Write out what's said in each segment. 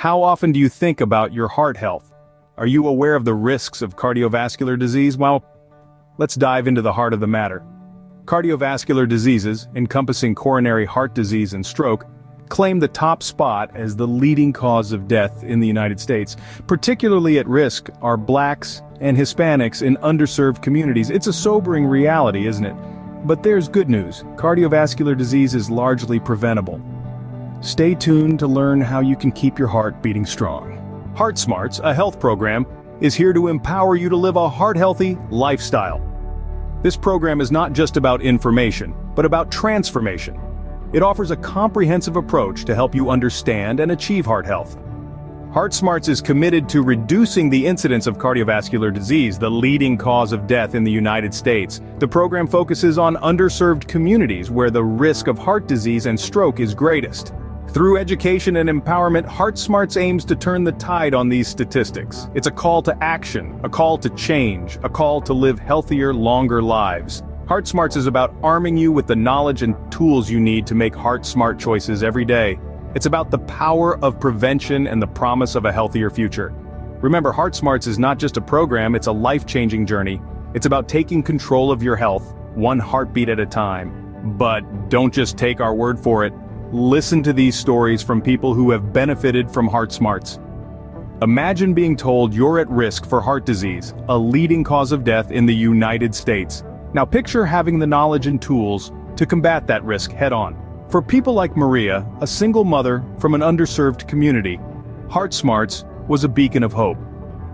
How often do you think about your heart health? Are you aware of the risks of cardiovascular disease? Well, let's dive into the heart of the matter. Cardiovascular diseases, encompassing coronary heart disease and stroke, claim the top spot as the leading cause of death in the United States. Particularly at risk are blacks and Hispanics in underserved communities. It's a sobering reality, isn't it? But there's good news. Cardiovascular disease is largely preventable. Stay tuned to learn how you can keep your heart beating strong. Heart Smarts, a health program, is here to empower you to live a heart-healthy lifestyle. This program is not just about information, but about transformation. It offers a comprehensive approach to help you understand and achieve heart health. Heart Smarts is committed to reducing the incidence of cardiovascular disease, the leading cause of death in the United States. The program focuses on underserved communities where the risk of heart disease and stroke is greatest. Through education and empowerment, HeartSmarts aims to turn the tide on these statistics. It's a call to action, a call to change, a call to live healthier, longer lives. HeartSmarts is about arming you with the knowledge and tools you need to make heart-smart choices every day. It's about the power of prevention and the promise of a healthier future. Remember, HeartSmarts is not just a program, it's a life-changing journey. It's about taking control of your health, one heartbeat at a time. But don't just take our word for it. Listen to these stories from people who have benefited from Heart Smarts. Imagine being told you're at risk for heart disease, a leading cause of death in the United States. Now picture having the knowledge and tools to combat that risk head-on. For people like Maria, a single mother from an underserved community, Heart Smarts was a beacon of hope.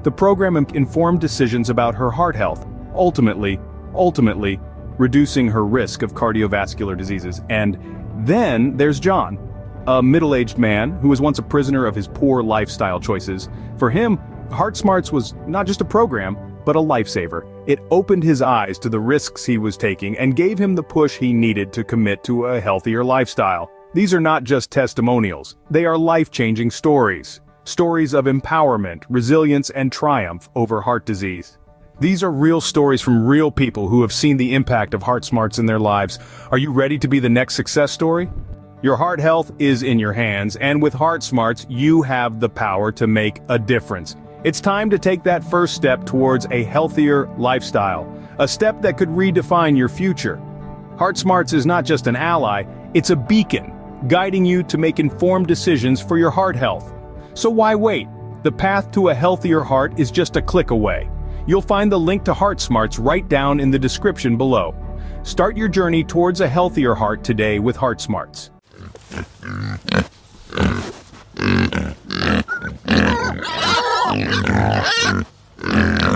The program informed decisions about her heart health, ultimately, ultimately, reducing her risk of cardiovascular diseases and then there's John, a middle-aged man who was once a prisoner of his poor lifestyle choices. For him, Heart Smarts was not just a program, but a lifesaver. It opened his eyes to the risks he was taking and gave him the push he needed to commit to a healthier lifestyle. These are not just testimonials, they are life-changing stories. Stories of empowerment, resilience, and triumph over heart disease. These are real stories from real people who have seen the impact of Heart Smarts in their lives. Are you ready to be the next success story? Your heart health is in your hands, and with Heart Smarts, you have the power to make a difference. It's time to take that first step towards a healthier lifestyle, a step that could redefine your future. Heart Smarts is not just an ally, it's a beacon, guiding you to make informed decisions for your heart health. So why wait? The path to a healthier heart is just a click away. You'll find the link to Heart Smarts right down in the description below. Start your journey towards a healthier heart today with Heart Smarts.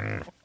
Bye.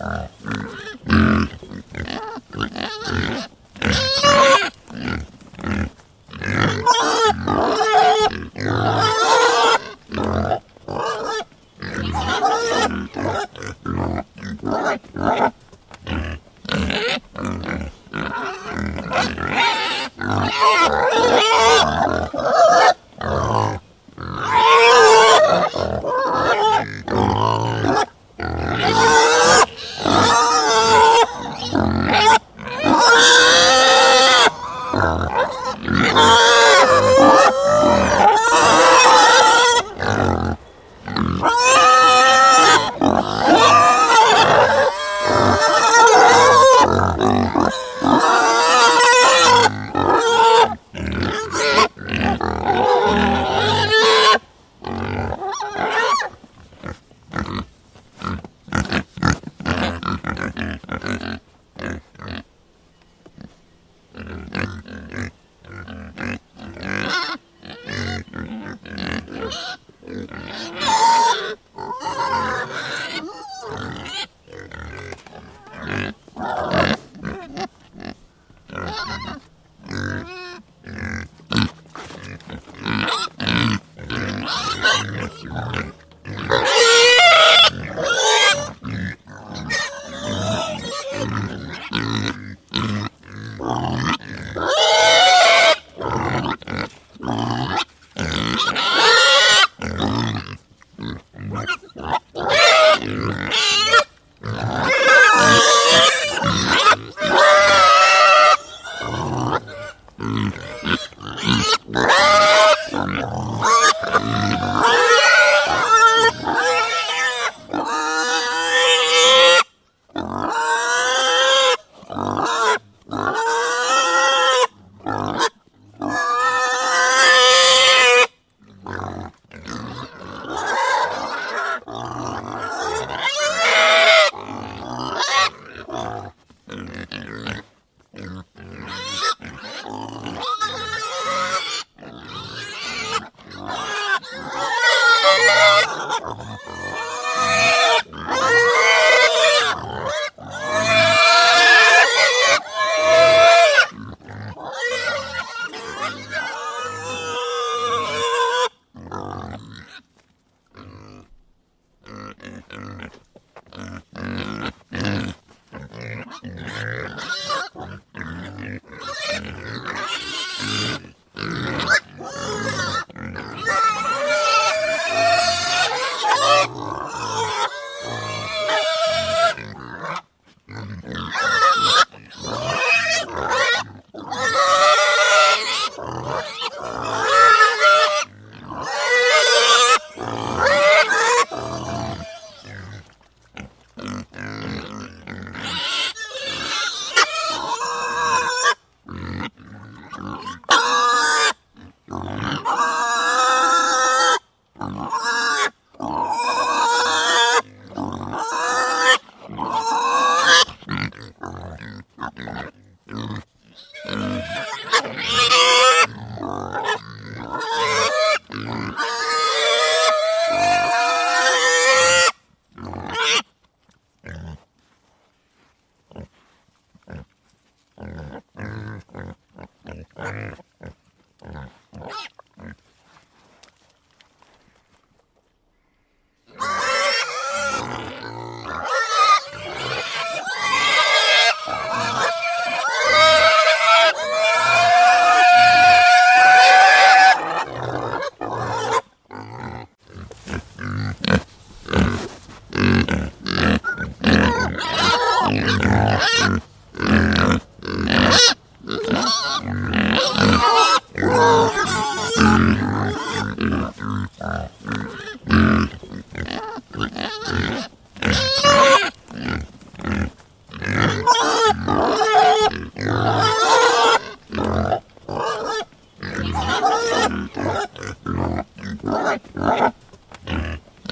Uh, mm. mm, mm.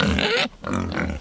Oh, my God.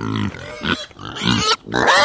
Ah!